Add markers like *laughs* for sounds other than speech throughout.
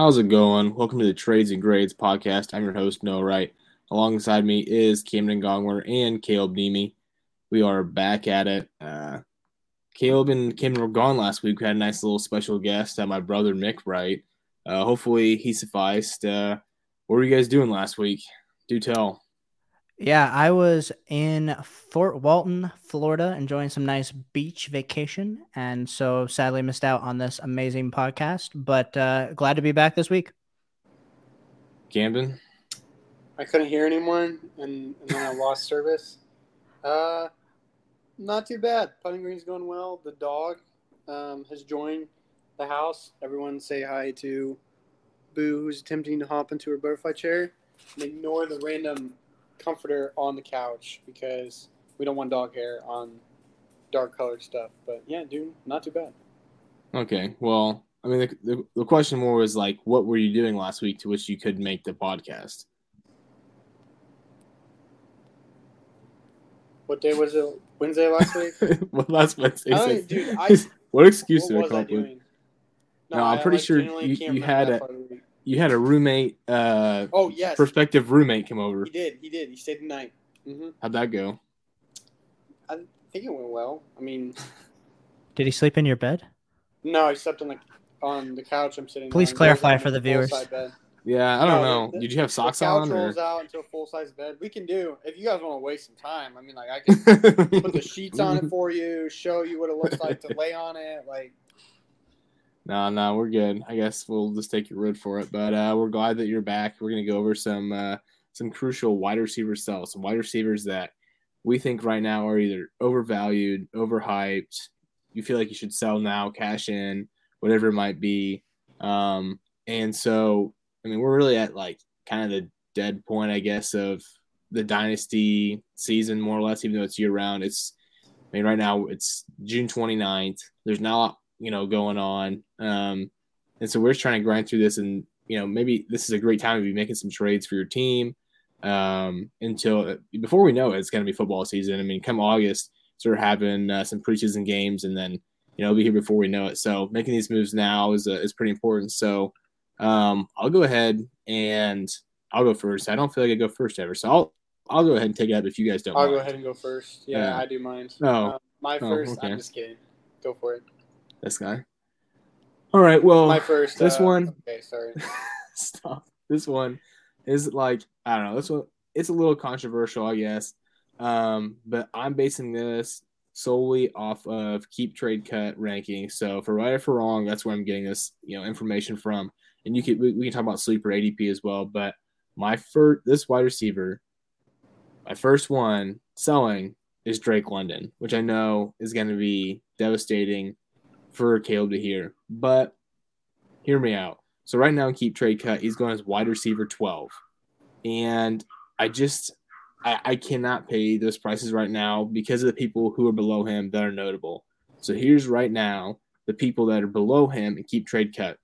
How's it going? Welcome to the Trades and Grades podcast. I'm your host, Noah Wright. Alongside me is Camden Gongler and Caleb Neemy. We are back at it. Uh, Caleb and Camden were gone last week. We had a nice little special guest, uh, my brother Mick Wright. Uh, hopefully he sufficed. Uh, what were you guys doing last week? Do tell. Yeah, I was in Fort Walton, Florida, enjoying some nice beach vacation, and so sadly missed out on this amazing podcast. But uh, glad to be back this week. Camden, I couldn't hear anyone, and, and then I lost service. Uh, not too bad. Putting green's going well. The dog um, has joined the house. Everyone say hi to Boo, who's attempting to hop into her butterfly chair, and ignore the random comforter on the couch because we don't want dog hair on dark colored stuff. But yeah, dude, not too bad. Okay, well, I mean, the, the, the question more was like, what were you doing last week to which you could make the podcast? What day was it? Wednesday last week? *laughs* well, last Wednesday. I, dude, I, *laughs* what excuse what did I come up with? No, I'm I, pretty like, sure you- you had a- part of the week. You had a roommate, uh, Oh yes, prospective roommate come over. he did. He did. He stayed the night. hmm How'd that go? I think it went well. I mean, *laughs* Did he sleep in your bed? no, I slept on the on the couch. I'm sitting. Please on. clarify for the viewers. Yeah, I don't No, know. the- Did you have socks the couch on? Or? rolls out into a full size bed. We can do if you guys want to waste some time. I mean, like I can *laughs* put the sheets on it for you, show you what it looks like to lay on it. Like No, no, we're good. I guess we'll just take your word for it. But uh, we're glad that you're back. We're gonna go over some uh, some crucial wide receiver sells, some wide receivers that we think right now are either overvalued, overhyped. You feel like you should sell now, cash in, whatever it might be. Um, and so, I mean, we're really at like kind of the dead point, I guess, of the dynasty season, more or less, even though it's year round. It's, I mean, right now it's June 29th. There's not, you know, going on. Um, and so we're just trying to grind through this and, you know, maybe this is a great time to be making some trades for your team um, until before we know it, it's going to be football season. I mean, come August, sort of having uh, some preseason games and then, you know, be here before we know it. So making these moves now is, uh, is pretty important. So um, I'll go ahead and I'll go first. I don't feel like I go first ever. So I'll, I'll go ahead and take it up if you guys don't I'll mind. go ahead and go first. Yeah, Yeah. I do mind. Oh. Uh, my Oh, first. okay. I'm just kidding. Go for it. This guy. All right. Well, My first. this uh, one- Okay, sorry. *laughs* stop. This one is like I don't know. This one it's a little controversial, I guess. Um, but I'm basing this solely off of keep trade cut ranking. So for right or for wrong, that's where I'm getting this you know information from. And you can we, we can talk about sleeper ADP as well. But my first this wide receiver, my first one selling is Drake London, which I know is going to be devastating for Caleb to hear. But hear me out. So right now keep trade cut, he's going as wide receiver 12. And I just I, I cannot pay those prices right now because of the people who are below him that are notable. So here's right now the people that are below him and keep trade cut.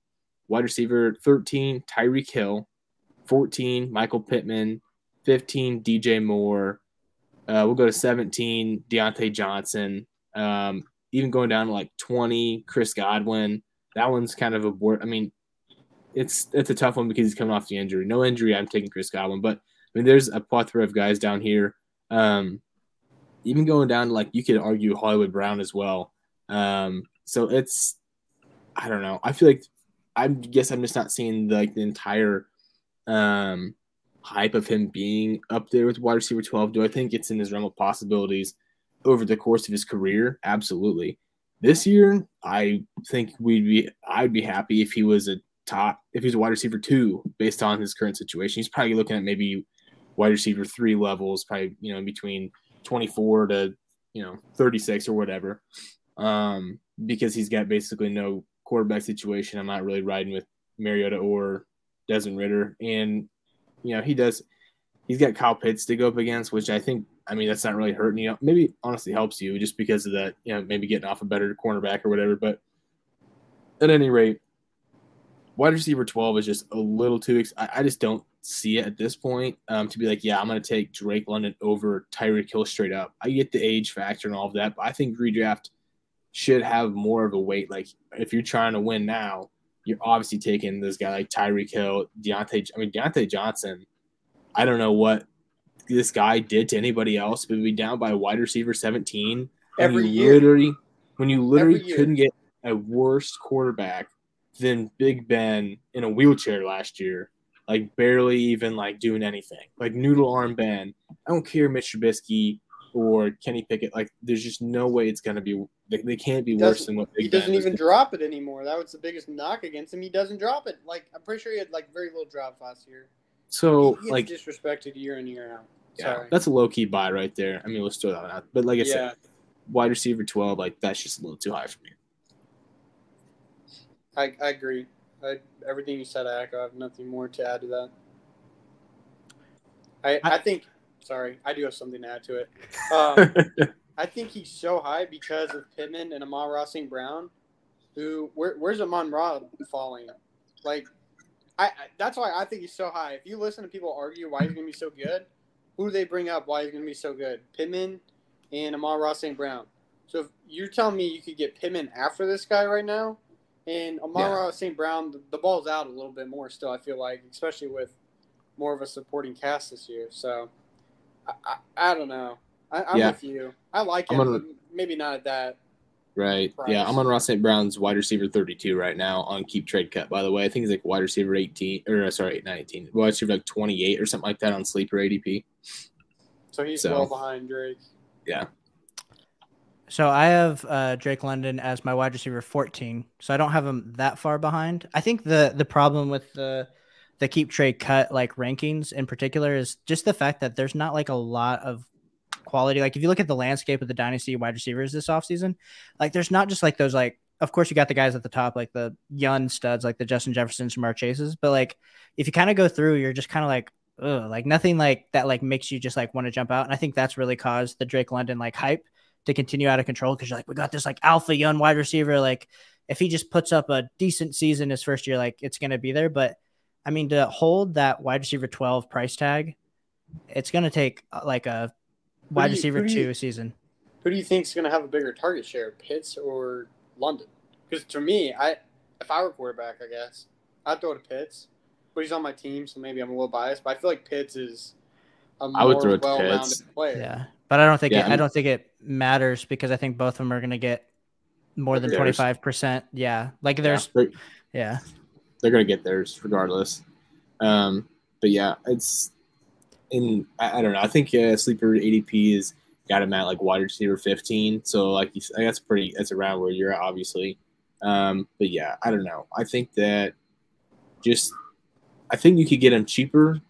Wide receiver 13, Tyreek Hill, 14, Michael Pittman, 15, DJ Moore. Uh, we'll go to 17, Diontae Johnson. Um, even going down to like 20, Chris Godwin. That one's kind of a board. I mean, it's it's a tough one because he's coming off the injury. No injury, I'm taking Chris Godwin, but I mean, there's a plethora of guys down here. Um, even going down to like you could argue Hollywood Brown as well. Um, so it's I don't know. I feel like I guess I'm just not seeing the, like the entire um, hype of him being up there with wide receiver 12. Do I think it's in his realm of possibilities over the course of his career? Absolutely. This year, I think we'd be I'd be happy if he was a top if he's a wide receiver two based on his current situation. He's probably looking at maybe wide receiver three levels, probably you know in between 24 to you know 36 or whatever, um, because he's got basically no quarterback situation. I'm not really riding with Mariota or Desmond Ridder, and you know he does. He's got Kyle Pitts to go up against, which I think. I mean, that's not really hurting you. Maybe honestly helps you just because of that. You know, maybe getting off a better cornerback or whatever. But at any rate, wide receiver 12 is just a little too ex- I, I just don't see it at this point um, to be like yeah i'm going to take drake london over tyreek hill straight up i get the age factor and all of that but i think redraft should have more of a weight like if you're trying to win now you're obviously taking this guy like Tyreek Hill, Diontae. I mean Diontae Johnson. I don't know what this guy did to anybody else, but be down by a wide receiver 17 Every year. literally when you literally couldn't get a worse quarterback than Big Ben in a wheelchair last year, like barely even like doing anything, like noodle arm Ben. I don't care Mitch Trubisky or Kenny Pickett. Like, there's just no way it's gonna be. They, they can't be worse than what Big He doesn't was even drop it anymore. That was the biggest knock against him. He doesn't drop it. Like I'm pretty sure he had like very little drops last year. So he like, disrespected year in year out. yeah, that's a low key buy right there. I mean, let's throw that out. But like I yeah. said, wide receiver 12, like that's just a little too high for me. I, I agree. I, everything you said, I echo. I have nothing more to add to that. I, I think. Sorry, I do have something to add to it. *laughs* Um, I think he's so high because of Pittman and Amon Ra St. Brown. Who where, where's Amon Ra falling? Like, I, I that's why I think he's so high. If you listen to people argue why he's going to be so good, who do they bring up? Why he's going to be so good? Pittman and Amon Ra St. Brown. So if you're telling me you could get Pittman after this guy right now, and Amon Yeah. Ra St. Brown, the, the ball's out a little bit more still. I feel like, especially with more of a supporting cast this year. So I, I, I don't know. I, I'm Yeah. with you. I like I'm him, gonna- maybe not at that. Right. Price. Yeah, Amon Ra St. Brown's wide receiver 32 right now on keep trade cut. By the way, I think he's like wide receiver 18 or uh, sorry, not 18, wide receiver like 28 or something like that on sleeper ADP. So he's So- well behind Drake. Yeah. So I have uh, Drake London as my wide receiver 14. So I don't have him that far behind. I think the the problem with the the keep trade cut like rankings in particular is just the fact that there's not like a lot of quality. Like if you look at the landscape of the dynasty wide receivers this offseason, like there's not just like those like of course you got the guys at the top like the young studs like the Justin Jeffersons, Jamar Chases, but like if you kind of go through, you're just kind of like like nothing like that like makes you just like want to jump out. And I think that's really caused the Drake London like hype to continue out of control because you're like, we got this like alpha young wide receiver. Like, if he just puts up a decent season his first year, like it's gonna be there. But I mean, to hold that wide receiver 12 price tag, it's gonna take uh, like a wide do you- receiver who do you- two season. Who do you think's going to have a bigger target share, Pitts or London? Because to me, I if I were quarterback, I guess I'd throw to Pitts, but he's on my team, so maybe I'm a little biased. But I feel like Pitts is a I would more throw it to well-rounded Pitts. player. Yeah, but I don't think Yeah, it, I I'm- don't think it matters because I think both of them are gonna get more than twenty five percent. Yeah, like there's they're, yeah. they're gonna get theirs regardless. Um, but yeah, it's in I, I don't know. I think sleeper ADP is got him at like wide receiver 15. So like that's pretty. That's around where you're at, obviously. Um, but yeah, I don't know. I think that just I think you could get him cheaper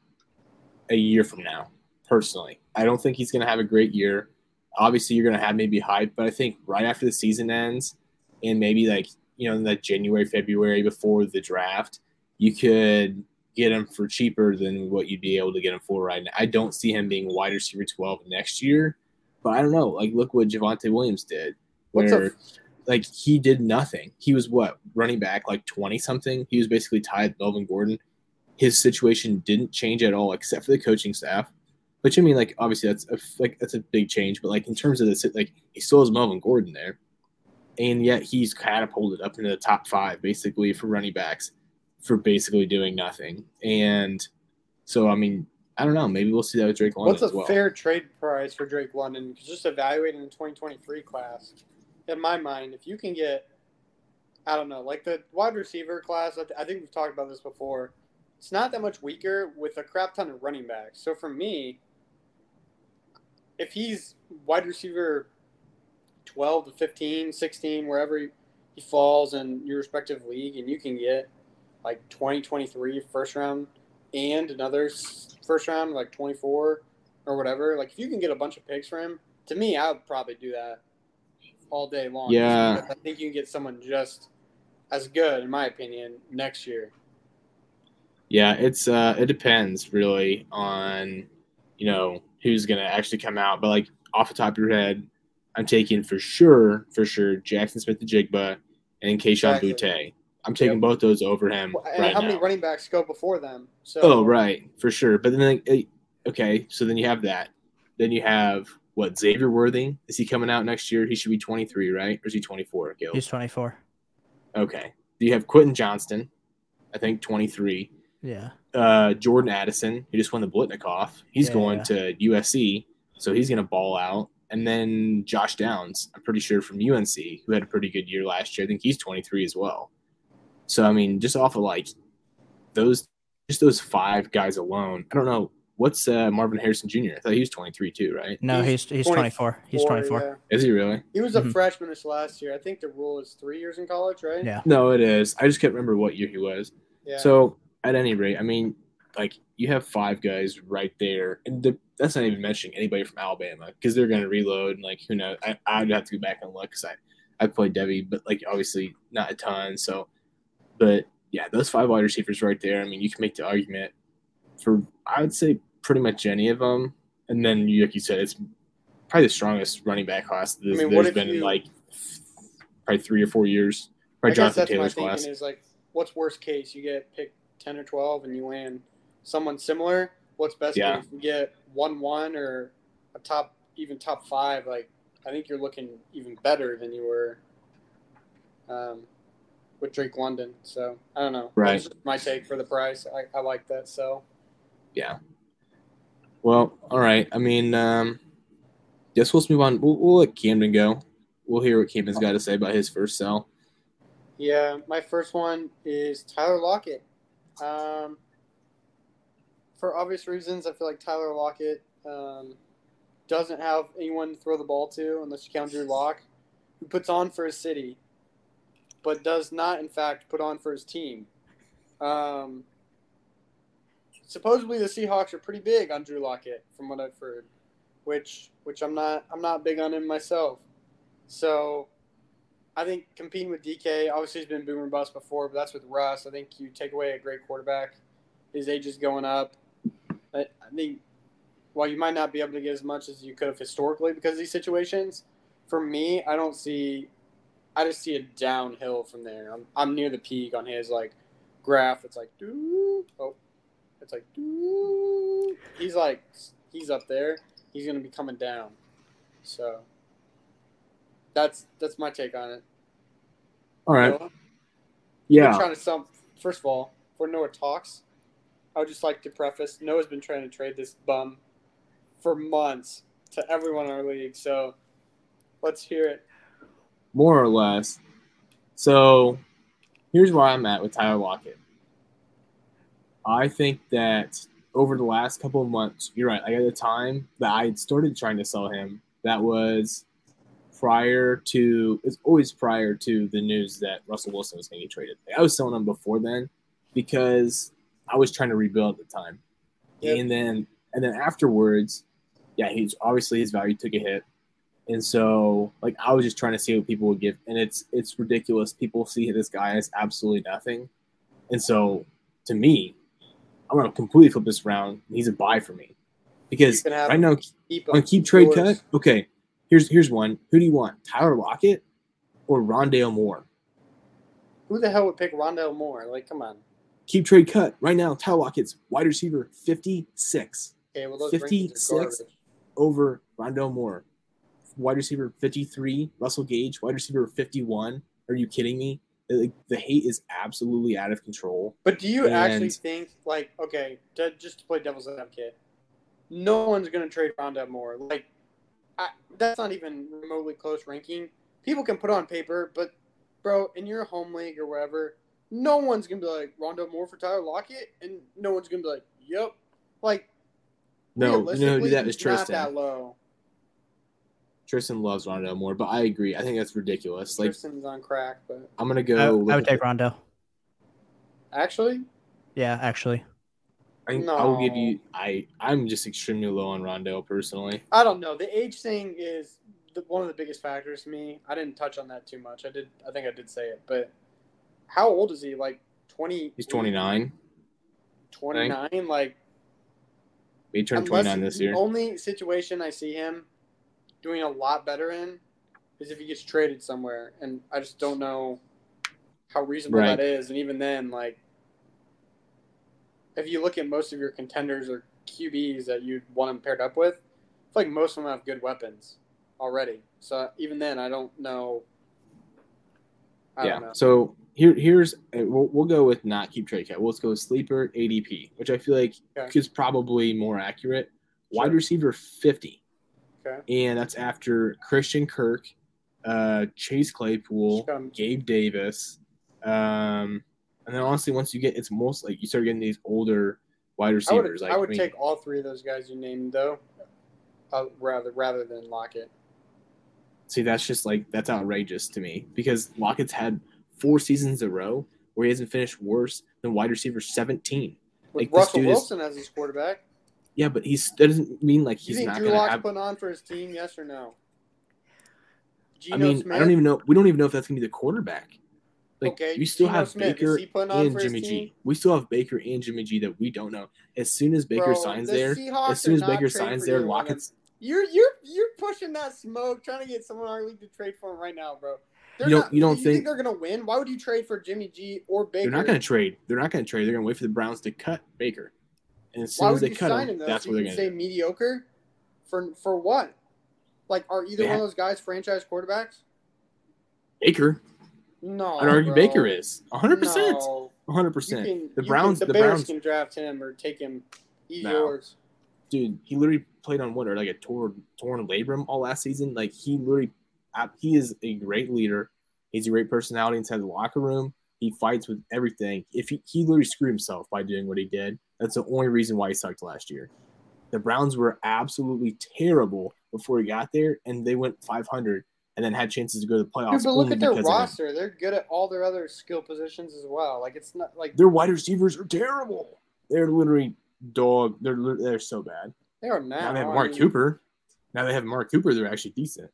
a year from now. Personally, I don't think he's gonna have a great year. Obviously, you're gonna have maybe hype, but I think right after the season ends, and maybe like you know in that January, February before the draft, you could get him for cheaper than what you'd be able to get him for right now. I don't see him being wide receiver 12 next year, but I don't know. Like, look what Javonte Williams did. What's Where, up? like, he did nothing. He was what, running back like 20 something? He was basically tied with Melvin Gordon. His situation didn't change at all except for the coaching staff. Which I mean, like, obviously that's a, like that's a big change, but like in terms of this, like he still has Melvin Gordon there, and yet he's catapulted up into the top five basically for running backs for basically doing nothing. And so, I mean, I don't know. Maybe we'll see that with Drake London What's a well. fair trade price for Drake London? 'Cause just evaluating the 2023 class, in my mind, if you can get, I don't know, like the wide receiver class, I think we've talked about this before. It's not that much weaker with a crap ton of running backs. So for me, if he's wide receiver 12 to 15, 16, wherever he, he falls in your respective league, and you can get like 2023 first round and another first round, like 24 or whatever. Like if you can get a bunch of picks for him, to me, I would probably do that all day long. Yeah. I think you can get someone just as good, in my opinion, next year. Yeah, it's uh it depends really on you know who's gonna actually come out. But like off the top of your head, I'm taking for sure, for sure, Jaxon Smith-Njigba and Kayshon Exactly. Boutte. I'm taking Yep. both those over him And right how now. many running backs go before them? So Oh, right, for sure. But then, eh, okay, so then you have that. Then you have what Xavier Worthy? Is he coming out next year? He should be 23, right? Or is he 24? Gil? He's 24. Okay. Do you have Quentin Johnston, I think 23. Yeah. Uh, Jordan Addison, who just won the Biletnikoff. He's Yeah, going yeah. to USC, so he's going to ball out. And then Josh Downs, I'm pretty sure from UNC, who had a pretty good year last year. I think he's 23 as well. So I mean, just off of like those, just those five guys alone. I don't know what's uh, Marvin Harrison Jr. I thought he was 23 too, right? No, he's He's he's 20 24. He's 24. yeah. Is he really? He was a Mhm. freshman this last year. I think the rule is three years in college, right? Yeah. No, it is. I just can't remember what year he was. Yeah. So at any rate, I mean, like you have five guys right there, and the, that's not even mentioning anybody from Alabama because they're going to reload. And like, who knows? I, I'd have to go back and look because I I played Debbie, but like obviously not a ton. So, but yeah, those five wide receivers right there. I mean, you can make the argument for I would say pretty much any of them, and then you, like you said, it's probably the strongest running back class there's, mean, what there's been in like probably three or four years. I Probably guess Jonathan my Taylor's class. is like, what's worst case? You get picked ten or twelve, and you land someone similar. What's best Yeah. case? You get one one or a top, even top five. Like, I think you're looking even better than you were um, with Drake London. So I don't know. Right. That's my take for the price. I, I like that. So Yeah. Well, all right. I mean, um, guess we'll move on. We'll, we'll let Camden go. We'll hear what Camden's got to say about his first sell. Yeah, my first one is Tyler Lockett. Um, for obvious reasons, I feel like Tyler Lockett um, doesn't have anyone to throw the ball to unless you count Drew Lock, who puts on for his city, but does not, in fact, put on for his team. Um, supposedly, the Seahawks are pretty big on Drew Lockett, from what I've heard, which which I'm not I'm not big on him myself. So I think competing with DK, obviously he's been boomer bust before, but that's with Russ. I think you take away a great quarterback. His age is going up. I, I think while you might not be able to get as much as you could have historically because of these situations, for me, I don't see. I just see a downhill from there. I'm, I'm near the peak on his like graph. It's like doo. Oh, it's like doo. He's like he's up there. He's gonna be coming down. So that's that's my take on it. All right. We're Yeah. trying to sum. First of all, for Noah talks, I would just like to preface: Noah's been trying to trade this bum for months to everyone in our league. So let's hear it. More or less. So here's where I'm at with Tyler Lockett. I think that over the last couple of months, you're right. Like at the time that I had started trying to sell him, that was prior to it's always prior to the news that Russell Wilson was going to get traded. I was selling him before then because I was trying to rebuild at the time. Yep. And then and then afterwards, yeah, he's obviously his value took a hit. And so like I was just trying to see what people would give and it's it's ridiculous. People see this guy as absolutely nothing. And so to me, I'm gonna completely flip this around. He's a buy for me. Because You can have right now Keep on keep trade cut. Okay, here's here's one. Who do you want? Tyler Lockett or Rondale Moore? Who the hell would pick Rondale Moore? Like, come on. Keep trade cut right now. Tyler Lockett's wide receiver 56 Okay, well are 56? over Rondale Moore. Wide receiver 53, Russell Gage, wide receiver 51. Are you kidding me? Like, the hate is absolutely out of control. But do you actually think, like, okay, to, just to play devil's advocate, no one's going to trade Rondale Moore? Like, I, that's not even remotely close ranking. People can put on paper, but, bro, in your home league or wherever, no one's going to be like, Rondale Moore for Tyler Lockett, and no one's going to be like, yep. Like, No, you know who did that was Tristan. Not that low. Tristan loves Rondale Moore, but I agree. I think that's ridiculous. Like, Tristan's on crack, but I'm gonna go. I look would take the- Rondo. actually, Yeah, actually. I, I will give you. I I'm just extremely low on Rondale personally. I don't know. The age thing is the, one of the biggest factors to me. I didn't touch on that too much. I did. I think I did say it, but how old is he? Like twenty? He's 29. Twenty nine. Like He turned 29 this the year. only situation I see him doing a lot better in is if he gets traded somewhere, and I just don't know how reasonable Right. that is. And even then, like if you look at most of your contenders or QBs that you'd want him paired up with, I feel like most of them have good weapons already. So even then, I don't know. I yeah. don't know. So here here's uh, we'll, we'll go with not keep trade cut. We'll let's go with sleeper ADP, which I feel like Okay. is probably more accurate. Wide Sure. receiver 50. Okay. And that's after Christian Kirk, uh, Chase Claypool, Gabe Davis. Um, and then honestly, once you get it's most like you start getting these older wide I receivers. would, like I would mean, take all three of those guys you named though, uh, rather rather than Lockett. See, that's just like that's outrageous to me because Lockett's had four seasons in a row where he hasn't finished worse than wide receiver 17. With Like, Russell dude is- Wilson as his quarterback, Yeah, but he's that doesn't mean like you he's think not Drew gonna Lock's have. putting on for his team? Yes or no? Geno I mean, Smith, I don't even know. We don't even know if that's gonna be the quarterback. Like Okay, we still Geno have Smith, Baker he putting on and Jimmy? G. We still have Baker and Jimmy G that we don't know. As soon as Baker Bro, signs the there, Seahawks as soon as Baker signs there, of. Lockett's. You're you're you're pushing that smoke, trying to get someone in our league to trade for him right now, bro. They're You don't- not- you don't you think- they're gonna win? Why would you trade for Jimmy G or Baker? They're not going to trade. They're not going to trade. They're going to wait for the Browns to cut Baker, and as soon Why as would they you cut sign him, him though? that's so what you they're can going say to do. mediocre for for what? Like, are either They one of those guys franchise quarterbacks? Baker, No, I'd argue bro. Baker is 100, percent 100. percent The Browns, can, the the, Bears Browns, can draft him or take him. He's No. yours. dude, he literally played on what or like a torn torn labrum all last season. Like he literally, uh, he is a great leader. He's a great personality inside the locker room. He fights with everything. If he, he literally screwed himself by doing what he did, that's the only reason why he sucked last year. The Browns were absolutely terrible before he got there, and they went 500 and then had chances to go to the playoffs. Dude, but look at their because of him. roster. They're good at all their other skill positions as well. Like it's not like Their wide receivers are terrible. They're literally dog. They're they're so bad. they are now. Now they have I Mark mean, Cooper. Now they have Amari Cooper. They're actually decent.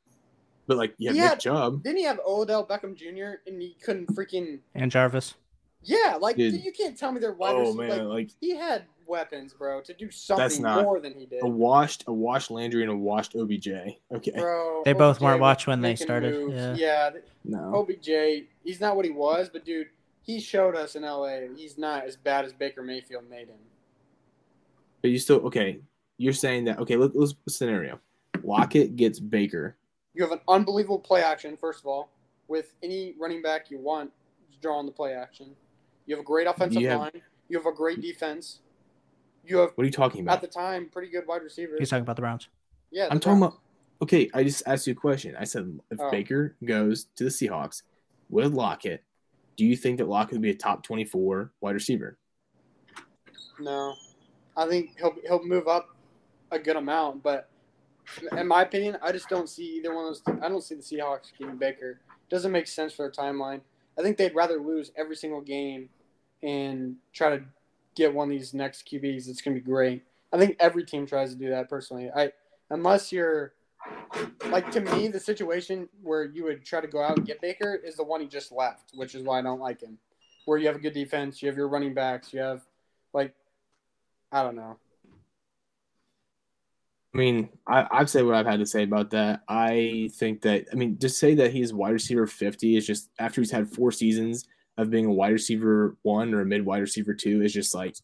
But like you have He Nick Chubb. Didn't he have Odell Beckham Jr. and he couldn't freaking And Jarvis. yeah? Like Dude. you can't tell me their wide Oh receivers. man, Like, like he had weapons, bro, to do something not- more than he did. a washed, a washed Landry and a washed OBJ. Okay, Bro, They both OBJ weren't was watched when they started, moves. yeah. yeah. no, OBJ, he's not what he was, but dude, he showed us in LA he's not as bad as Baker Mayfield made him. but you still okay. You're saying that okay? Let, let's scenario. Lockett gets Baker. You have an unbelievable play action, first of all, with any running back you want drawing the play action. You have a great offensive You have- line. You have a great defense. You have What are you talking about? at the time pretty good wide receivers. He's talking about the Browns. yeah, the I'm talking Browns. about. Okay, I just asked you a question. I said if Oh. Baker goes to the Seahawks with Lockett, do you think that Lockett would be a top 24 wide receiver? No, I think he'll he'll move up a good amount, but in my opinion, I just don't see either one of those. I don't see the Seahawks getting Baker. Doesn't make sense for their timeline. I think they'd rather lose every single game and try to get one of these next QBs. It's gonna be great. I think every team tries to do that. Personally, I unless you're like to me, the situation where you would try to go out and get Baker is the one he just left, which is why I don't like him. Where you have a good defense, you have your running backs, you have like I don't know. I mean, I, I've said what I've had to say about that. I think that, I mean, just say that he's wide receiver 50 is just after he's had four seasons of being a wide receiver one or a mid wide receiver two is just like,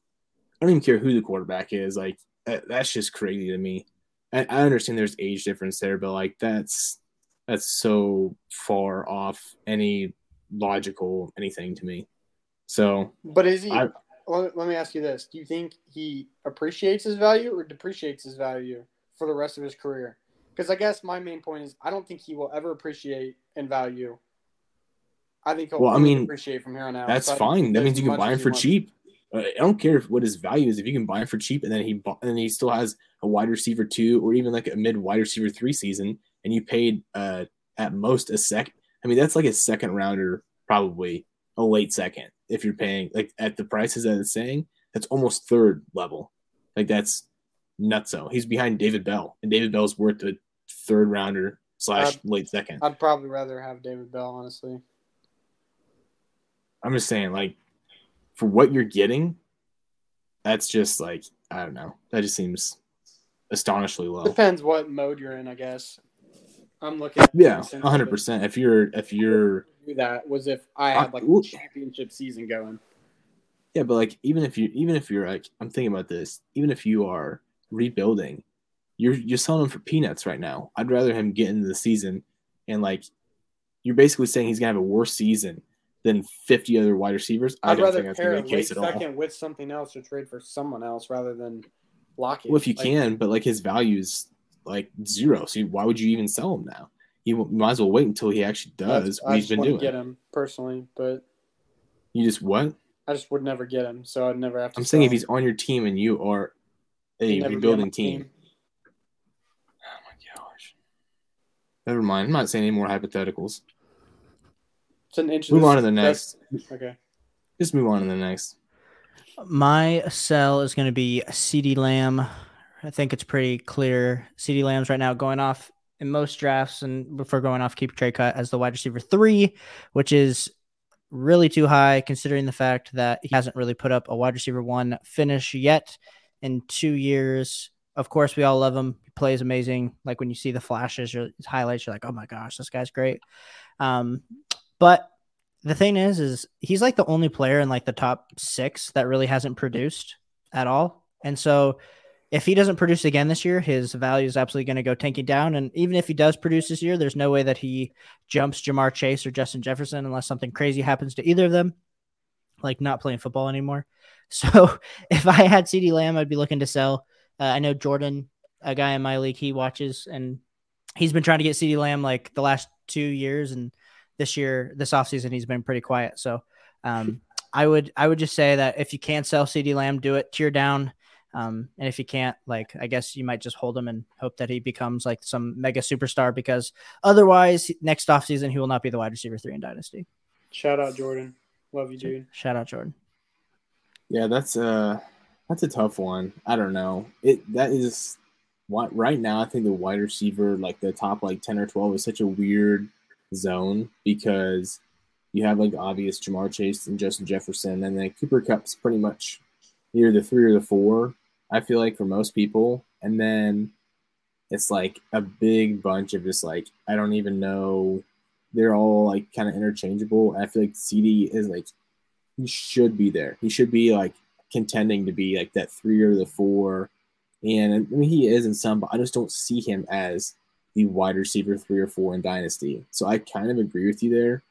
I don't even care who the quarterback is. Like, that, that's just crazy to me. I, I understand there's age difference there, but like, that's, that's so far off any logical anything to me. So, But is he? I- let me ask you this: Do you think he appreciates his value or depreciates his value for the rest of his career? Because I guess my main point is I don't think he will ever appreciate and value. I think he'll Well, I mean, appreciate from here on out. That's So fine. That means you can buy him for wants- cheap. Uh, I don't care what his value is. If you can buy him for cheap, and then he and he still has a wide receiver two, or even like a mid wide receiver three season, and you paid uh, at most a sec. I mean, that's like a second rounder, probably a late second. If you're paying like at the prices that it's saying, that's almost third level. Like that's nutso. He's behind David Bell, and David Bell's worth a third rounder slash Uh, late second. I'd probably rather have David Bell, honestly. I'm just saying, like, for what you're getting, that's just like I don't know. That just seems astonishingly low. Depends what mode you're in, I guess. I'm looking. At Yeah, since 100. percent If you're if you're That was if I had like a championship season going. yeah, but like even if you even if you're like I'm thinking about this, even if you are rebuilding, you're you're selling him for peanuts right now. I'd rather him get into the season and like you're basically saying he's gonna have a worse season than 50 other wide receivers, I I'd don't rather think that's pair a to be the late case at all. second with something else or trade for someone else rather than lock it. Well, if you Like, can, but like his value's like zero. So why would you even sell him now? You might as well wait until he actually does I what he's just been doing. get him personally, but You just what? I just would never get him, so I'd never have to. I'm saying sell if he's on your team and you are a He'd never be on rebuilding my team. Oh my gosh. Never mind. I'm not saying any more hypotheticals. It's an inch. Move on to the next. Okay. Just move on to the next. My sell is going to be CeeDee Lamb. I think it's pretty clear. CeeDee Lamb's right now going off in most drafts and before going off keep trade cut as the wide receiver three, which is really too high considering the fact that he hasn't really put up a wide receiver one finish yet in two years. Of course, we all love him. He plays amazing. Like when you see the flashes or highlights, you're like, oh my gosh, this guy's great. Um, but the thing is, is he's like the only player in like the top six that really hasn't produced at all. And so if he doesn't produce again this year, his value is absolutely going to go tanking down. And even if he does produce this year, there's no way that he jumps Jamar Chase or Justin Jefferson unless something crazy happens to either of them, like not playing football anymore. *laughs* So if I had CeeDee Lamb, I'd be looking to sell. Uh, I know Jordan, a guy in my league, he watches and he's been trying to get CeeDee Lamb like the last two years. And this year, this offseason, he's been pretty quiet. So um, *laughs* I would I would just say that if you can't sell CeeDee Lamb, do it tear down. Um, and if you can't, like I guess you might just hold him and hope that he becomes like some mega superstar because otherwise next offseason he will not be the wide receiver three in Dynasty. Shout out Jordan. Love you, dude. Shout out Jordan. Yeah, that's uh that's a tough one. I don't know. It that is what right now I think the wide receiver, like the top like ten or twelve, is such a weird zone because you have like obvious Jamar Chase and Justin Jefferson, and then Cooper Kupp's pretty much either the three or the four. I feel like for most people, and then it's like a big bunch of just like I don't even know. They're all like kind of interchangeable. I feel like CeeDee is like he should be there. He should be like contending to be like that three or the four. And I mean, he is in some, but I just don't see him as the wide receiver three or four in Dynasty. So I kind of agree with you there.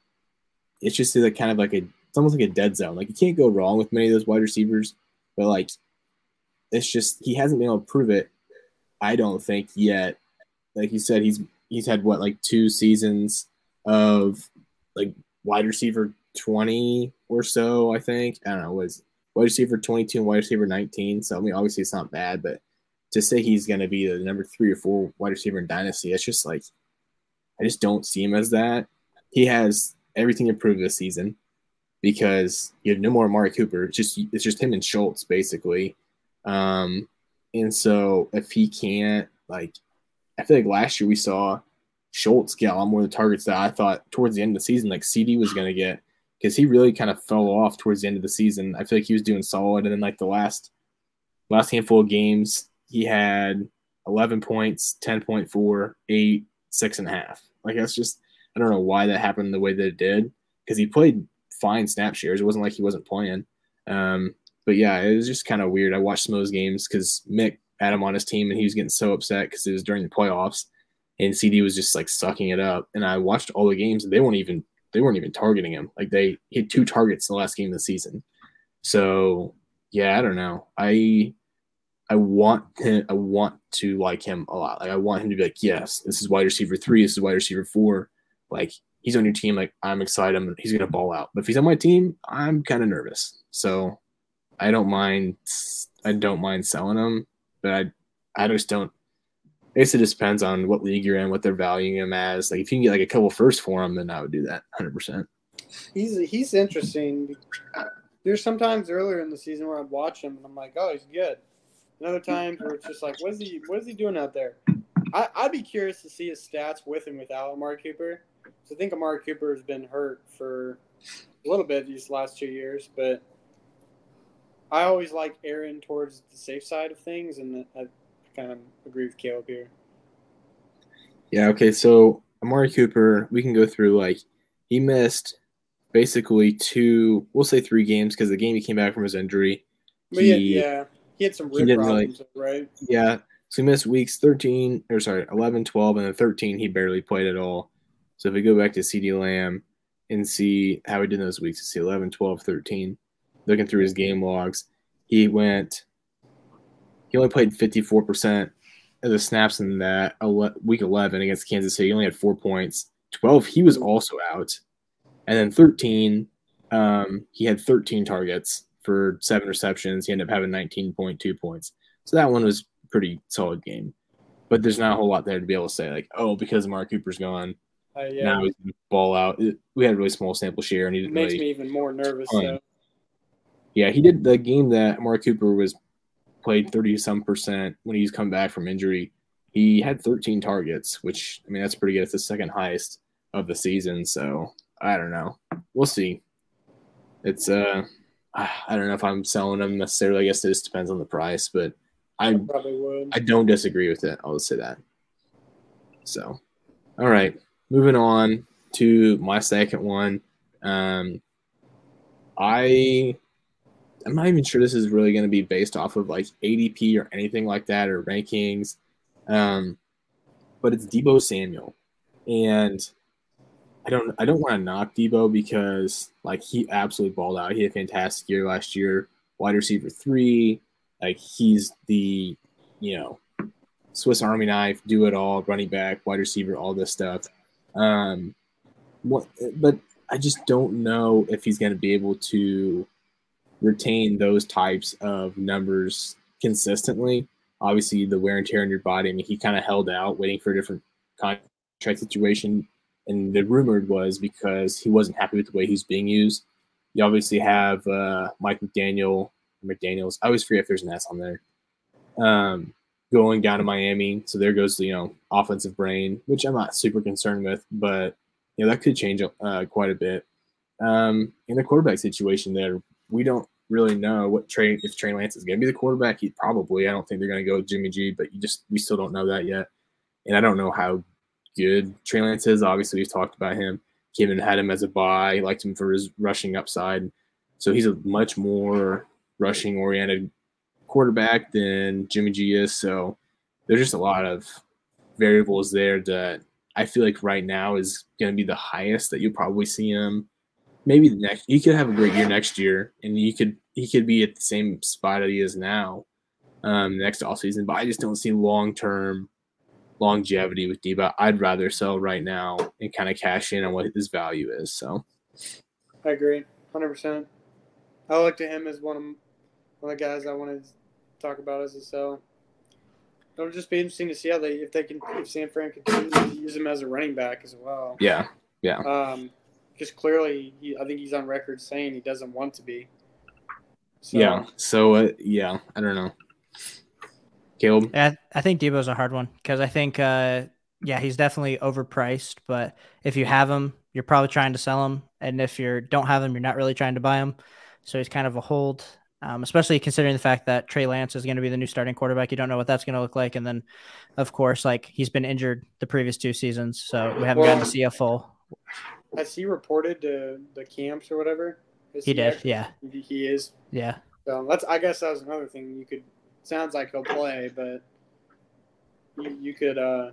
It's just like kind of like a, it's almost like a dead zone. Like you can't go wrong with many of those wide receivers, but like it's just he hasn't been able to prove it. I don't think yet. Like you said, he's he's had what like two seasons of like wide receiver 20 or so, I think. I don't know, was wide receiver 22 and wide receiver 19. So, I mean, obviously it's not bad, but to say he's going to be the number three or four wide receiver in Dynasty, it's just like, I just don't see him as that. He has everything to prove this season because you have no more Amari Cooper. It's just, it's just him and Schultz, basically. Um, and so if he can't, like, I feel like last year we saw Schultz get a lot more of the targets that I thought towards the end of the season, like CeeDee was going to get because he really kind of fell off towards the end of the season. I feel like he was doing solid, and then like the last last handful of games, he had 11 points, 10.4, 8, six and a half. Like that's just I don't know why that happened the way that it did because he played fine snap shares. It wasn't like he wasn't playing. Um, but yeah, it was just kind of weird. I watched some of those games because Mick had him on his team, and he was getting so upset because it was during the playoffs, and CeeDee was just like sucking it up. And I watched all the games, and they weren't even they weren't even targeting him. Like they hit two targets in the last game of the season. So yeah, I don't know. I I want him, I want to like him a lot. Like I want him to be like, yes, this is wide receiver three, this is wide receiver four. Like he's on your team, like I'm excited. I'm, he's gonna ball out. But if he's on my team, I'm kind of nervous. So I don't mind. I don't mind selling him, but I I just don't. I guess it just depends on what league you're in, what they're valuing him as. Like if you can get like a couple first for him, then I would do that 100. percent He's he's interesting. There's sometimes earlier in the season where I'd watch him and I'm like, oh, he's good. And other times where it's just like, what is he what is he doing out there? I, I'd be curious to see his stats with and without Amari Cooper. So I think Amari Cooper has been hurt for a little bit these last two years, but I always like Aaron towards the safe side of things, and I kind of agree with Caleb here. Yeah. Okay. So Amari Cooper, we can go through like he missed basically two, we'll say three games because the game he came back from his injury. But He- yeah, he had some rib really- right? Yeah. So he missed weeks 13, or sorry, 11, 12, and then 13, he barely played at all. So if we go back to CeeDee Lamb, and see how he did in those weeks. See 11, 12, 13. Looking through his game logs, he went. He only played 54% of the snaps in that week 11 against Kansas City. He only had four points. 12, he was also out. And then 13, um, he had 13 targets for seven receptions. He ended up having 19.2 points. So that one was pretty solid game. But there's not a whole lot there to be able to say, like, oh, because Amari Cooper's gone, uh, yeah. now he's going to ball out. We had a really small sample share. and he It makes really me even more nervous. Yeah, he did the game that Mark Cooper was played 30 some percent when he's come back from injury. He had 13 targets, which, I mean, that's pretty good. It's the second highest of the season. So I don't know. We'll see. It's, uh, I don't know if I'm selling them necessarily. I guess it just depends on the price, but I, I probably would. I don't disagree with it. I'll just say that. So, all right, moving on to my second one. Um, I I'm not even sure this is really going to be based off of like ADP or anything like that or rankings. Um, but it's Deebo Samuel, and I don't I don't want to knock Deebo because like he absolutely balled out. He had a fantastic year last year, wide receiver three. Like he's the you know Swiss Army knife, do it all, running back, wide receiver, all this stuff. Um, what, but I just don't know if he's going to be able to retain those types of numbers consistently. Obviously, the wear and tear on your body. I mean, he kind of held out, waiting for a different contract situation. And the rumored was because he wasn't happy with the way he's being used. You obviously have uh, Mike McDaniel, McDaniel's. I always forget if there's an S on there. Um, going down to Miami, so there goes the you know offensive brain, which I'm not super concerned with, but you know that could change uh, quite a bit. Um, in the quarterback situation, there we don't really know what Trey if Trey Lance is going to be the quarterback. He probably. I don't think they're going to go with Jimmy G, but you just we still don't know that yet. And I don't know how good Trey Lance is. Obviously, we've talked about him. Kevin had him as a buy, He liked him for his rushing upside. So he's a much more rushing oriented quarterback than Jimmy G is. So there's just a lot of variables there that I feel like right now is going to be the highest that you'll probably see him maybe the next he could have a great year next year and he could he could be at the same spot that he is now um next off season but i just don't see long term longevity with Deebo. I'd rather sell right now and kind of cash in on what his value is. So I agree, hundred percent. I look to him as one of one of the guys I wanted to talk about as a sell. It'll just be interesting to see how they if they can if San Fran continues to use him as a running back as well. Yeah, yeah. Um, because clearly, he, I think he's on record saying he doesn't want to be. So. Yeah. So uh, yeah, I don't know. Caleb. Yeah, I think Deebo's a hard one because I think, uh, yeah, he's definitely overpriced. But if you have him, you're probably trying to sell him, and if you don't have him, you're not really trying to buy him. So he's kind of a hold, um, especially considering the fact that Trey Lance is going to be the new starting quarterback. You don't know what that's going to look like, and then, of course, like he's been injured the previous two seasons, so we haven't well, gotten to see a full has he reported to the camps or whatever? Is he, he did, actually, yeah. He is. Yeah. So that's. I guess that was another thing. You could. Sounds like he'll play, but you, you could. uh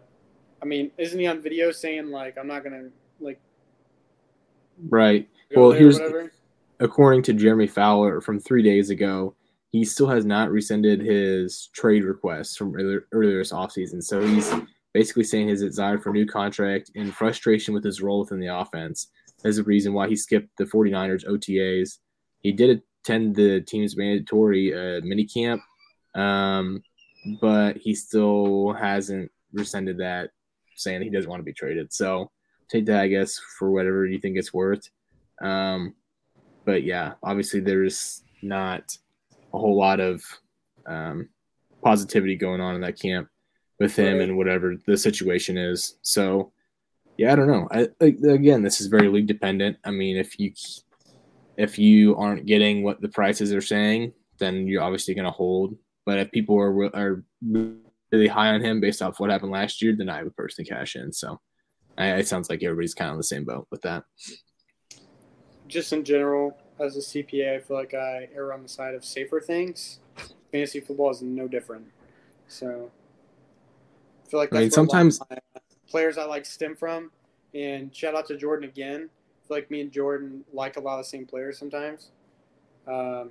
I mean, isn't he on video saying like I'm not gonna like? Right. Well, here's according to Jeremy Fowler from three days ago. He still has not rescinded his trade request from earlier, earlier this offseason. So he's basically saying his desire for a new contract and frustration with his role within the offense is the reason why he skipped the 49ers OTAs. He did attend the team's mandatory uh, minicamp, um, but he still hasn't rescinded that, saying he doesn't want to be traded. So take that, I guess, for whatever you think it's worth. Um, but yeah, obviously there's not a whole lot of um, positivity going on in that camp with him and whatever the situation is. So, yeah, I don't know. I, again, this is very league dependent. I mean, if you if you aren't getting what the prices are saying, then you're obviously going to hold. But if people are are really high on him based off what happened last year, then I would personally cash in. So, I, it sounds like everybody's kind of on the same boat with that. Just in general, as a CPA, I feel like I err on the side of safer things. Fantasy football is no different. So feel like I mean, sometimes players I like stem from. And shout out to Jordan again. feel like me and Jordan like a lot of the same players sometimes. Um,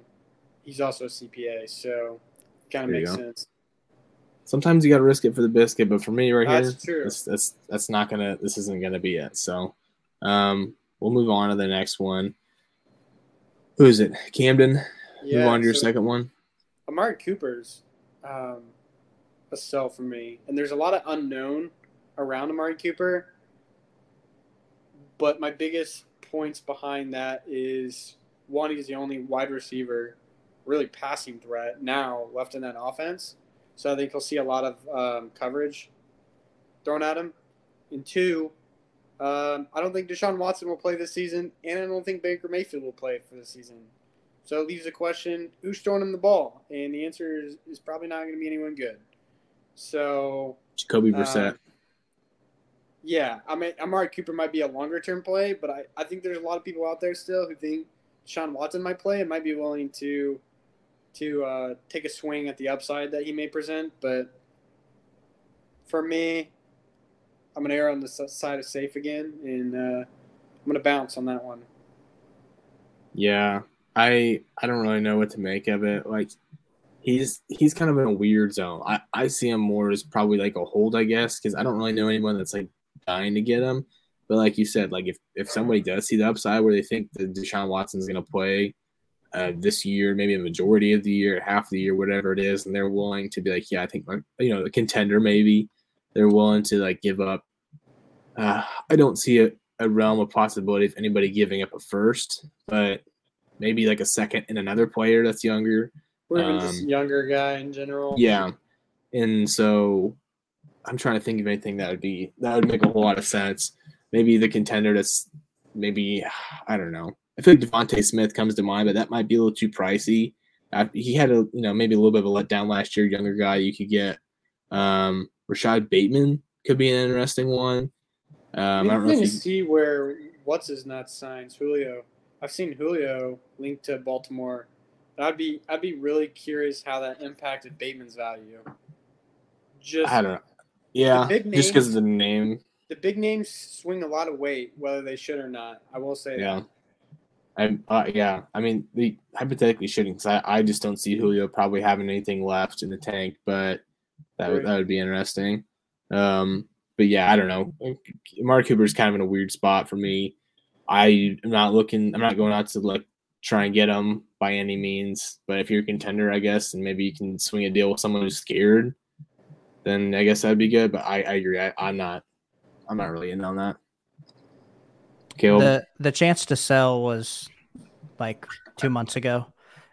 he's also a CPA, so kind of makes go. sense. Sometimes you got to risk it for the biscuit, but for me right That's here, true. That's, that's that's not gonna. This isn't gonna be it. So, um, we'll move on to the next one. Who is it? Camden. move on to your so second one. Amari Cooper's um, a sell for me, and there's a lot of unknown around Amari Cooper. But my biggest points behind that is one, he's the only wide receiver, really passing threat now left in that offense. So I think he'll see a lot of um, coverage thrown at him. And two, um, I don't think Deshaun Watson will play this season, and I don't think Baker Mayfield will play for the season. So it leaves the question: Who's throwing him the ball? And the answer is, is probably not going to be anyone good. So Jacoby uh, Brissett. yeah, I mean, Amari Cooper might be a longer term play, but I, I think there's a lot of people out there still who think Sean Watson might play and might be willing to to uh, take a swing at the upside that he may present. But for me, I'm gonna err on the side of safe again, and uh, I'm gonna bounce on that one. Yeah, I I don't really know what to make of it. Like he's he's kind of in a weird zone. I I see him more as probably like a hold, I guess, because I don't really know anyone that's like dying to get him. But like you said, like if if somebody does see the upside where they think that Deshaun Watson's going to play uh, this year, maybe a majority of the year, half the year, whatever it is, and they're willing to be like, yeah, I think you know the contender maybe they're willing to like give up. Uh, I don't see a, a realm of possibility of anybody giving up a first, but maybe like a second and another player that's younger. Or even just Um, younger guy in general. Yeah. And so I'm trying to think of anything that would be that would make a whole lot of sense. Maybe the contender that's maybe *sighs* I don't know. I feel like DeVonta Smith comes to mind, but that might be a little too pricey. Uh, he had a you know maybe a little bit of a letdown last year. Younger guy you could get. Um, Rashod Bateman could be an interesting one. Um, I don't know if to you, see where what's his nuts signs Julio. I've seen Julio linked to Baltimore. I'd be I'd be really curious how that impacted Bateman's value. Just I don't know. Yeah, big just because of the name. the big names swing a lot of weight, whether they should or not. I will say Yeah. that. I uh, yeah, I mean, the hypothetically shouldn't because I, I just don't see Julio probably having anything left in the tank, but that would that would be interesting. Um, but yeah, I don't know. Mark Cooper's kind of in a weird spot for me. I am not looking. I'm not going out to like try and get him by any means. But if you're a contender, I guess, and maybe you can swing a deal with someone who's scared, then I guess that'd be good. But I, I agree. I, I'm not. I'm not really in on that. Caleb. The the chance to sell was like two months ago.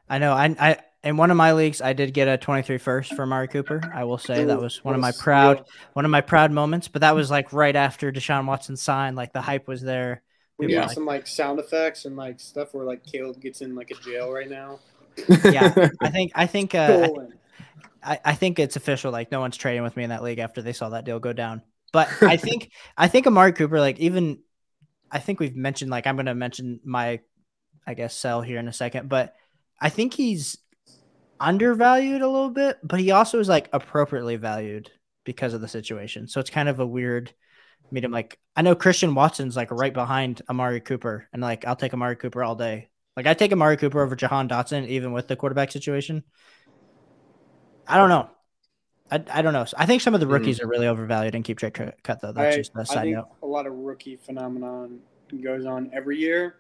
I know. I I in one of my leagues, I did get a 23 first for Mari Cooper. I will say that was one of my proud one of my proud moments. But that was like right after Deshaun Watson signed. Like the hype was there. We People need some like sound effects and like stuff where like Caleb gets in like a jail right now. *laughs* yeah, *laughs* I think I think uh, I I, I think it's official. Like no one's trading with me in that league after they saw that deal go down. But *laughs* I think I think Amari Cooper, like even I think we've mentioned like I'm gonna mention my I guess sell here in a second, but I think he's undervalued a little bit, but he also is like appropriately valued because of the situation. So it's kind of a weird medium. Like I know Christian Watson's like right behind Amari Cooper, and like I'll take Amari Cooper all day. Like I take Amari Cooper over Jahan Dotson, even with the quarterback situation. I don't know. I, I don't know. I think some of the Mhm. rookies are really overvalued and keep trade cut, cut though. That's I, just a I side think note. a lot of rookie phenomenon goes on every year,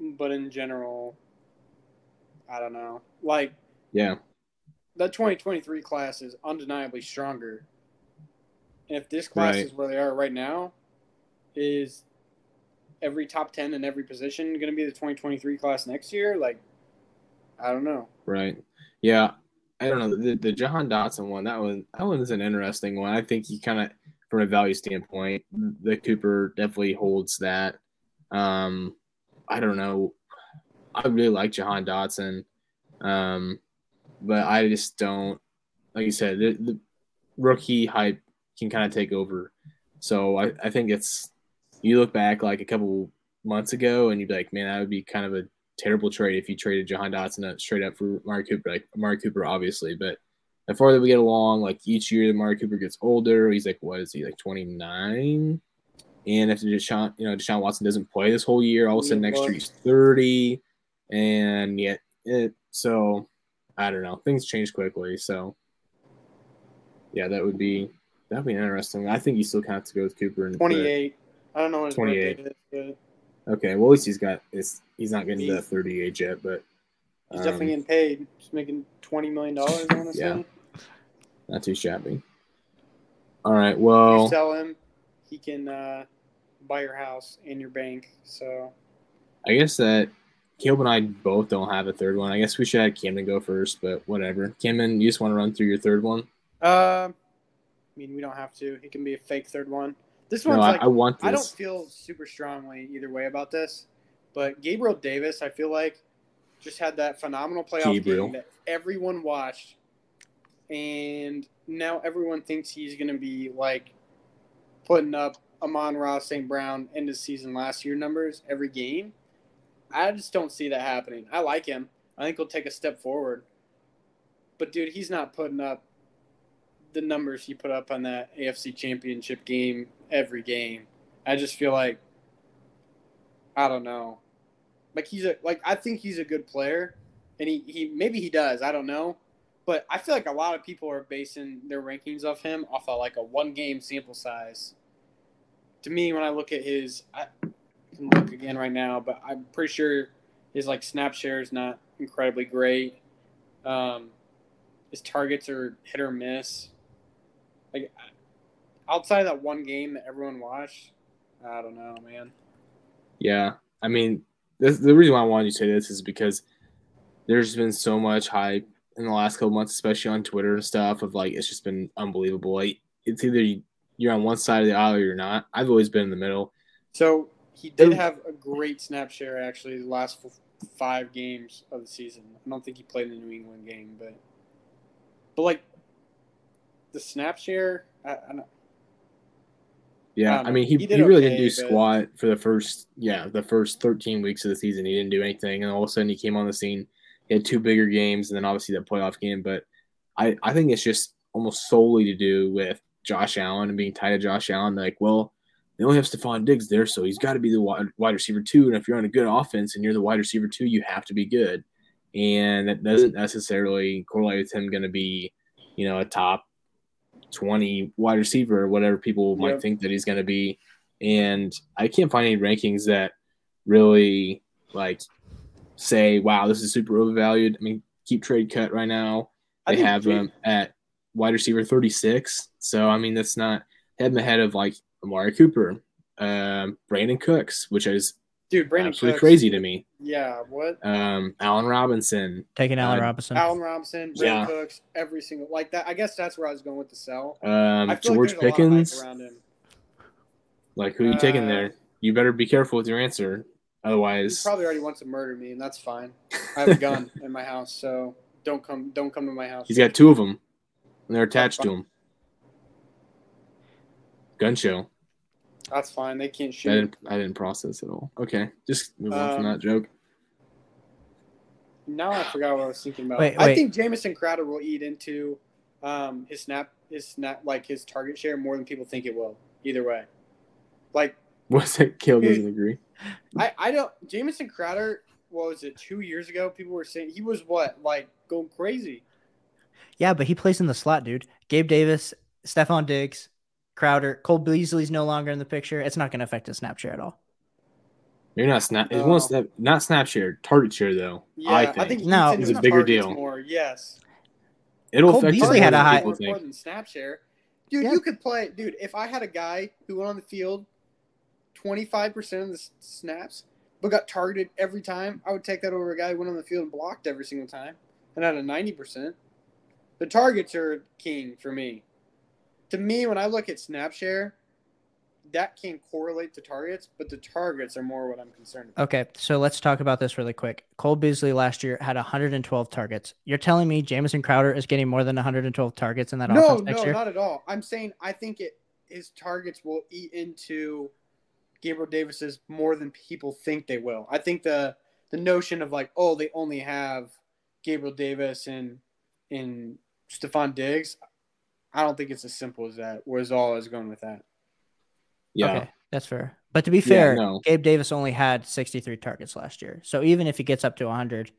but in general, I don't know. Like yeah. that 2023 class is undeniably stronger. And if this class Right. is where they are right now, is every top 10 in every position going to be the 2023 class next year? Like, I don't know. Right. Yeah. I don't know. The the Jahan Dotson one, that one that one's an interesting one. I think he kind of from a value standpoint, the Cooper definitely holds that. Um I don't know. I really like Jahan Dotson. Um but I just don't like you said, the, the rookie hype can kind of take over. So I, I think it's you look back like a couple months ago and you'd be like, man, that would be kind of a terrible trade if you traded Jahan Dotson straight up for Amari Cooper. Like Amari Cooper, obviously, but the farther we get along, like each year, the Amari Cooper gets older. He's like, what is he like, twenty nine? And if Deshaun, you know, Deshaun Watson doesn't play this whole year, all of a sudden next year he's 30. And yet, it, so I don't know. Things change quickly. So, yeah, that would be that would be interesting. I think you still kind of have to go with Cooper. And, 28. I don't know what 28. birthday is, okay, well, at least he's got it's he's not getting to He- that 30 age yet, but he's um, definitely getting paid. He's making $20 million, I Yeah. not too shabby. All right, You well, sell him, he can uh, buy your house and your bank. So I guess that Caleb and I both don't have a third one. I guess we should have Camden go first, but whatever. Camden, you just want to run through your third one? Uh, I mean, we don't have to. He can be a fake third one. This No, one's I, like I want I don't feel super strongly either way about this, but Gabriel Davis, I feel like, just had that phenomenal playoff Gabriel. game that everyone watched, and now everyone thinks he's going to be like putting up Amon Ra St. Brown end of season last year numbers every game. I just don't see that happening. I like him. I think he'll take a step forward, but dude, he's not putting up the numbers he put up on that AFC Championship game every game. I just feel like I don't know. Like he's a like I think he's a good player and he, he maybe he does, I don't know. But I feel like a lot of people are basing their rankings of him off of like a one game sample size. To me, when I look at his I can look again right now, but I'm pretty sure his like snap share is not incredibly great. Um, his targets are hit or miss. Like outside of that one game that everyone watched, I don't know, man. Yeah, I mean, this, the reason why I wanted you to say this is because there's been so much hype in the last couple months, especially on Twitter and stuff. Of like, it's just been unbelievable. Like, it's either you- you're on one side of the aisle or you're not. I've always been in the middle. So he did have a great snap share actually the last five games of the season. I don't think he played in the New England game, but but like the snap share, I, I don't, Yeah, I I mean, he, He he, really okay, didn't do squat for the first yeah the first 13 weeks of the season. He didn't do anything, and all of a sudden he came on the scene. He had two bigger games, and then obviously that playoff game. But I I think it's just almost solely to do with Josh Allen and being tied to Josh Allen. Like, well, they only have Stefon Diggs there, so he's got to be the wide, wide receiver too. And if you're on a good offense and you're the wide receiver too, you have to be good. And that doesn't necessarily correlate with him going to be, you know, a top 20 wide receiver or whatever people might Yep. think that he's going to be. And I can't find any rankings that really like say, wow, this is super overvalued. I mean, keep trade cut right now. They have him at wide receiver 36. So, I mean, that's not head ahead of like Amari Cooper, um, Brandin Cooks, which is dude, Brandin absolutely Cooks, crazy to me. Yeah, what? Um, Allen Robinson. Taking Allen Uh, Robinson. Allen Robinson, Brandin Yeah. Cooks, every single like that. I guess that's where I was going with the sell. Um, George like there's a lot of hype Pickens. Like, who are you taking Uh, there? You better be careful with your answer. He Otherwise, probably already wants to murder me, and that's fine. I have a gun *laughs* in my house, so don't come don't come to my house. he's got two of them, and they're attached to him. Gun show. That's fine. They can't I shoot. didn't, I didn't process it all. Okay, just move on from Um, that joke. Now I forgot what I was thinking about. Wait, I think Jamison Crowder will eat into um, his snap, his snap, like his target share more than people think it will. Either way, like What's that? Kill doesn't agree. I, I don't. Jamison Crowder, what was it? Two years ago, people were saying he was what, like going crazy. Yeah, but he plays in the slot, dude. Gabe Davis, Stefon Diggs, Crowder, Cole Beasley's no longer in the picture. It's not going to affect his snap share at all. You're not snap. It No. won't oh. snap. Not snap share. Target share though. Yeah, I I think, think, No. eats It's a bigger deal. More, yes. it'll Cole affect Beasley had a high- more, more than snap share. Dude, Yeah. you could play. Dude, if I had a guy who went on the field 25% of the snaps, but got targeted every time, I would take that over a guy who went on the field and blocked every single time and had a 90%. The targets are king for me. To me, when I look at snap share, that can correlate to targets, but the targets are more what I'm concerned about. Okay, so let's talk about this really quick. Cole Beasley last year had 112 targets. You're telling me Jamison Crowder is getting more than 112 targets in that No, offense next no, year? not at all. I'm saying I think it his targets will eat into Gabriel Davis's more than people think they will. I think the the notion of like, oh, they only have Gabriel Davis and and Stefon Diggs, I don't think it's as simple as that. Whereas all I was going with that. Yeah. Okay. That's fair. But to be Yeah, fair, no. Gabe Davis only had 63 targets last year. So even if he gets up to 100,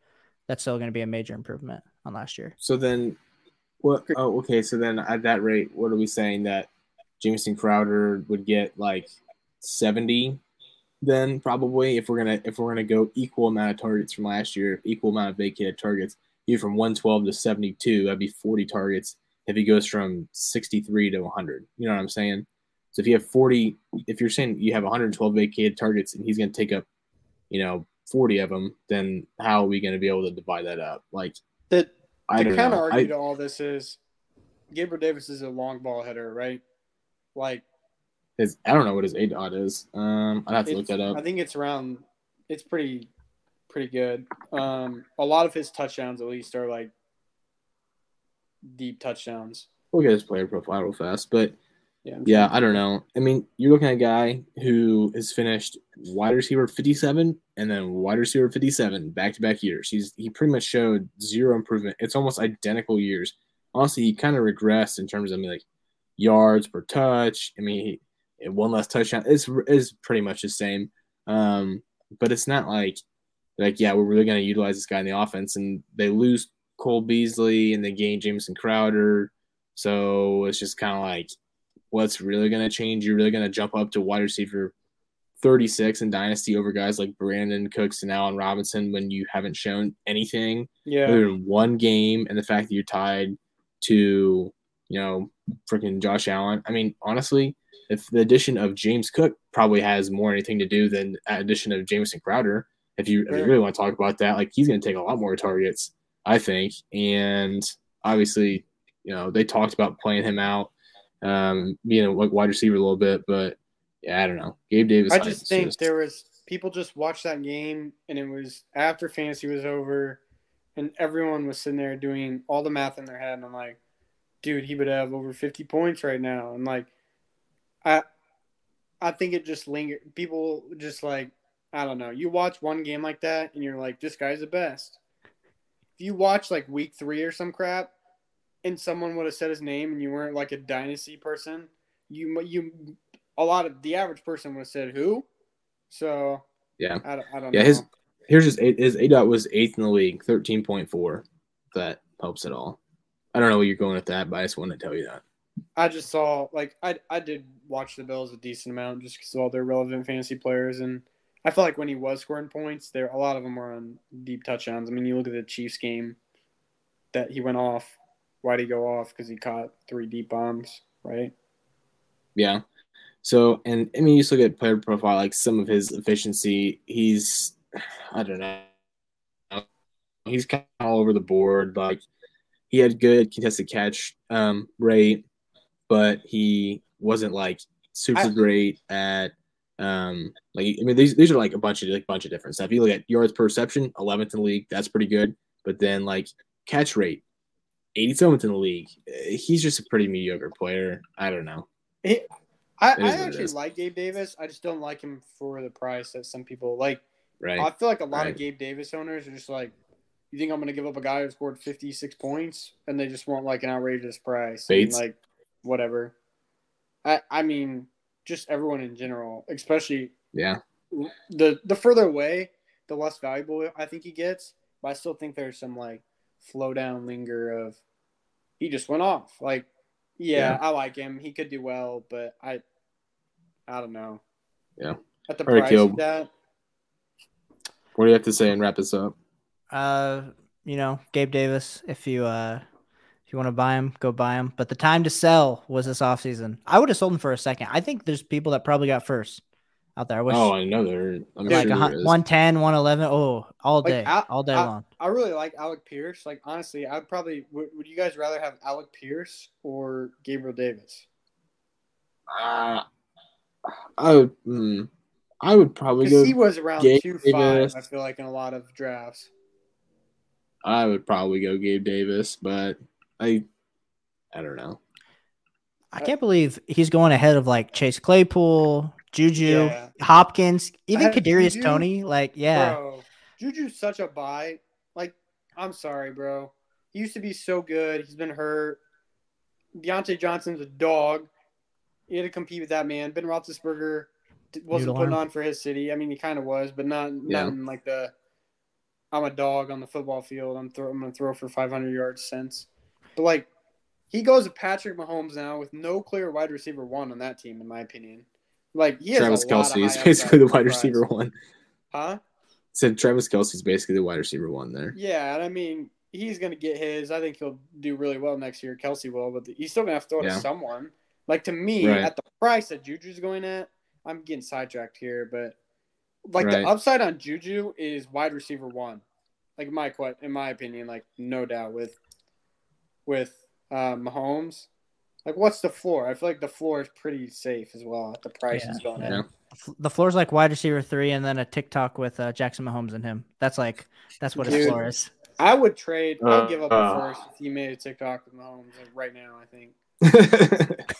that's still going to be a major improvement on last year. So then, what? Oh, okay. So then, at that rate, what are we saying that Jamison Crowder would get like seventy? Then probably, if we're gonna if we're gonna go equal amount of targets from last year, equal amount of vacated targets, you from one twelve to seventy two, that'd be forty targets. If he goes from sixty three to one hundred, you know what I'm saying? So if you have forty, if you're saying you have one hundred twelve vacated targets and he's gonna take up, you know, forty of them, then how are we gonna be able to divide that up? Like The I the don't counter argue to all this is Gabriel Davis is a long ball hitter, right? Like His I don't know what his A dot is. Um, I'd have to look that up. I think it's around. It's pretty, pretty good. Um, a lot of his touchdowns, at least, are like deep touchdowns. We'll get his player profile real fast, but Yeah, yeah, I don't know. I mean, you're looking at a guy who has finished wide receiver 57 and then wide receiver 57 back to back years. He's he pretty much showed zero improvement. It's almost identical years. Honestly, he kind of regressed in terms of I mean, like yards per touch. I mean, he, one less touchdown. It's is pretty much the same. Um, but it's not like like yeah, we're really going to utilize this guy in the offense, and they lose Cole Beasley and they gain Jamison Crowder. So it's just kind of like, what's really going to change? You're really going to jump up to wide receiver 36 in Dynasty over guys like Brandin Cooks and Allen Robinson when you haven't shown anything Yeah, other than one game and the fact that you're tied to, you know, freaking Josh Allen. I mean, honestly, if the addition of James Cook probably has more anything to do than addition of Jamison Crowder, if you, if you really want to talk about that, like he's going to take a lot more targets, I think. And obviously, you know, they talked about playing him out, um, being a wide receiver a little bit, but yeah, I don't know. Gabe Davis. I just think just- there was people just watched that game, and it was after fantasy was over, and everyone was sitting there doing all the math in their head, and I'm like, dude, he would have over 50 points right now, and like, I, I think it just lingered. People just like, I don't know. You watch one game like that, and you're like, this guy's the best. If you watch like week three or some crap, and someone would have said his name, and you weren't like a dynasty person, you you a lot of the average person would have said who. So Yeah. I, don't- I don't Yeah, know. his here's his his A dot was eighth in the league, thirteen point four. That helps at all. I don't know where you're going with that, but I just wanted to tell you that. I just saw like I I did watch the Bills a decent amount just because all their relevant fantasy players and I felt like when he was scoring points, there a lot of them were on deep touchdowns. I mean, you look at the Chiefs game that he went off. Why'd he go off? Because he caught three deep bombs, right? Yeah. So, and I mean, you just look at player profile, like some of his efficiency. He's, I don't know, he's kind of all over the board. Like he had good contested catch um, rate, but he wasn't like super I- great at. Um, like I mean, these these are like a bunch of like bunch of different stuff. You look at yards per reception, 11th in the league, that's pretty good. But then like catch rate, 87th in the league. Eh, He's just a pretty mediocre player. I don't know. I, It is I actually like Gabe Davis. I just don't like him for the price that some people like. Right. I feel like a lot Right. of Gabe Davis owners are just like, you think I'm going to give up a guy who scored 56 points, and they just want like an outrageous price, and, like whatever. I I mean, just everyone in general, especially Yeah. the the further away, the less valuable I think he gets. But I still think there's some like flow down linger of he just went off. Like, yeah, Yeah. I like him. He could do well, but I I don't know. Yeah. At the All right, price Caleb. of that, What do you have to say and wrap this up? Uh, you know, Gabe Davis. If you uh, if you want to buy him, go buy him. But the time to sell was this offseason. I would have sold him for a second. I think there's people that probably got first out there. I wish oh, I know there. I'm like sure a there hun- is. 110, 111. Oh, all Like, day, I- all day I- long. I really like Alec Pierce. Like honestly, I'd probably would, would you guys rather have Alec Pierce or Gabriel Davis? Uh, I would. Mm, I would probably Because go. he was around Gabe two five. Davis. I feel like in a lot of drafts. I would probably go Gabe Davis, but I. I don't know. I can't believe he's going ahead of like Chase Claypool, Juju, Yeah. Hopkins, even have Kadarius Juju. Toney. Like, yeah, Bro, Juju's such a buy. Like, I'm sorry, bro. He used to be so good. He's been hurt. Diontae Johnson's a dog. He had to compete with that man. Ben Roethlisberger wasn't Noodle putting arm. on for his city. I mean, he kind of was, but not Yeah. not in like the I'm a dog on the football field. I'm throw I'm gonna throw for 500 yards sense. But like he goes to Patrick Mahomes now with no clear wide receiver one on that team, in my opinion. Like he has Travis a lot of Kelce is basically the wide receiver one. huh? Said Travis Kelce's basically the wide receiver one there. Yeah, and I mean he's gonna get his. I think he'll do really well next year. Kelce will, but he's still gonna have to throw Yeah. to someone. Like to me, Right. at the price that Juju's going at, I'm getting sidetracked here, but like Right. the upside on Juju is wide receiver one. Like my in my opinion, like no doubt with with uh, Mahomes. Like what's the floor? I feel like the floor is pretty safe as well at the price Yeah. it's going Yeah. at. The is like wide receiver three, and then a TikTok with uh, Jackson Mahomes and him. That's like that's what his floor is. I would trade. I would give up a Uh, first if he made a TikTok with Mahomes like right now. I think. *laughs*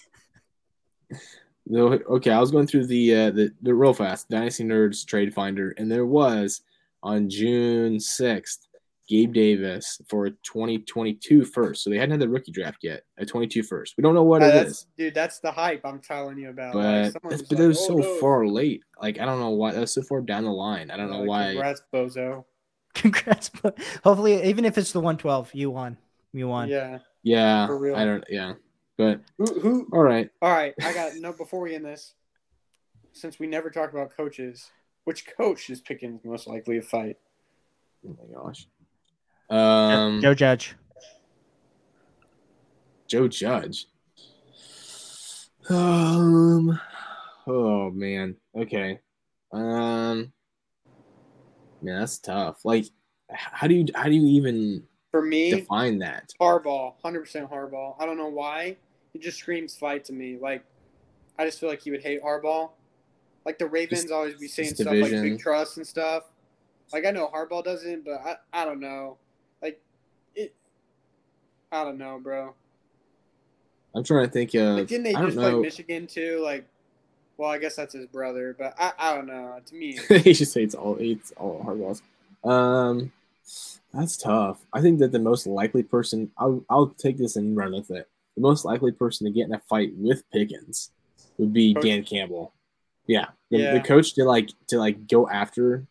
No, okay, I was going through the uh, the the real fast Dynasty Nerds Trade Finder, and there was on June sixth Gabe Davis for a 2022 first. So they hadn't had the rookie draft yet. A 22 first. We don't know what Uh, it that's- is, Dude, that's the hype I'm telling you about. But someone that's, was but like, that was "Oh, so no." far late. Like I don't know why that was so far down the line. I don't know Like, why. Congrats, bozo. Congrats. but Hopefully, even if it's the 112, you won. You won. Yeah. Yeah, For real. I don't. Yeah, but Who? Who? all right. All right. I got no. Before we end this, since we never talked about coaches, which coach is picking most likely to fight? Oh my gosh. Um, Joe Judge. Joe Judge. Um. Oh man. Okay. Um. Man, that's tough. Like, how do you how do you even For me, define that? Harbaugh, hundred percent Harbaugh. I don't know why. He just screams fight to me. Like, I just feel like he would hate Harbaugh. Like the Ravens Just- always be saying just stuff like big trust and stuff. Like I know Harbaugh doesn't, but I, I don't know. It, I don't know, bro. I'm trying to think of. Like didn't they I just play know. Michigan too? Like, well, I guess that's his brother, but I, I don't know. To me, *laughs* he just hates all hates all Harbaughs. Um, that's tough. I think that the most likely person I'll I'll take this and run with it. The most likely person to get in a fight with Pickens would be Coach- Dan Campbell. Yeah, the, Yeah. the coach to like to like go after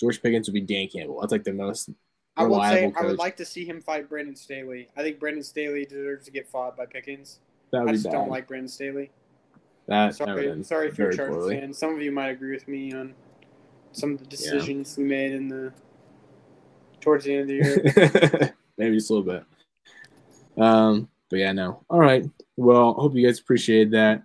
George Pickens would be Dan Campbell. That's like the most I would say reliable I would like to see him fight Brandon Staley. I think Brandon Staley deserves to get fought by Pickens. I just bad. don't like Brandon Staley. that. Sorry, sorry if you're a Chargers fan. Some of you might agree with me on some of the decisions we made in the towards the end of the year. *laughs* Maybe just a little bit. Um, but yeah, no. All right. Well, hope you guys appreciate that.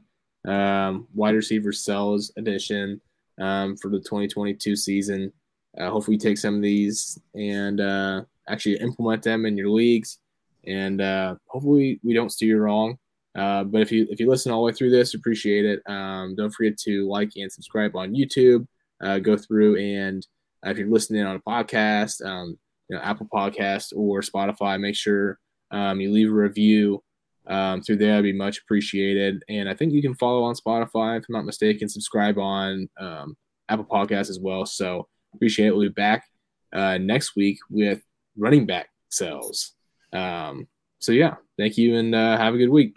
Um, wide receiver sells edition um, for the 2022 season. Uh, hopefully, you take some of these and uh, actually implement them in your leagues. And uh, hopefully, we don't steer you wrong. Uh, but if you if you listen all the way through this, appreciate it. Um, don't forget to like and subscribe on YouTube. Uh, go through and uh, if you're listening on a podcast, um, you know, Apple Podcast or Spotify, make sure um, you leave a review um, through there. That'd be much appreciated. And I think you can follow on Spotify, if I'm not mistaken, subscribe on um, Apple Podcasts as well. So appreciate it. We'll be back uh, next week with running back sells. Um, so yeah, thank you and uh, have a good week.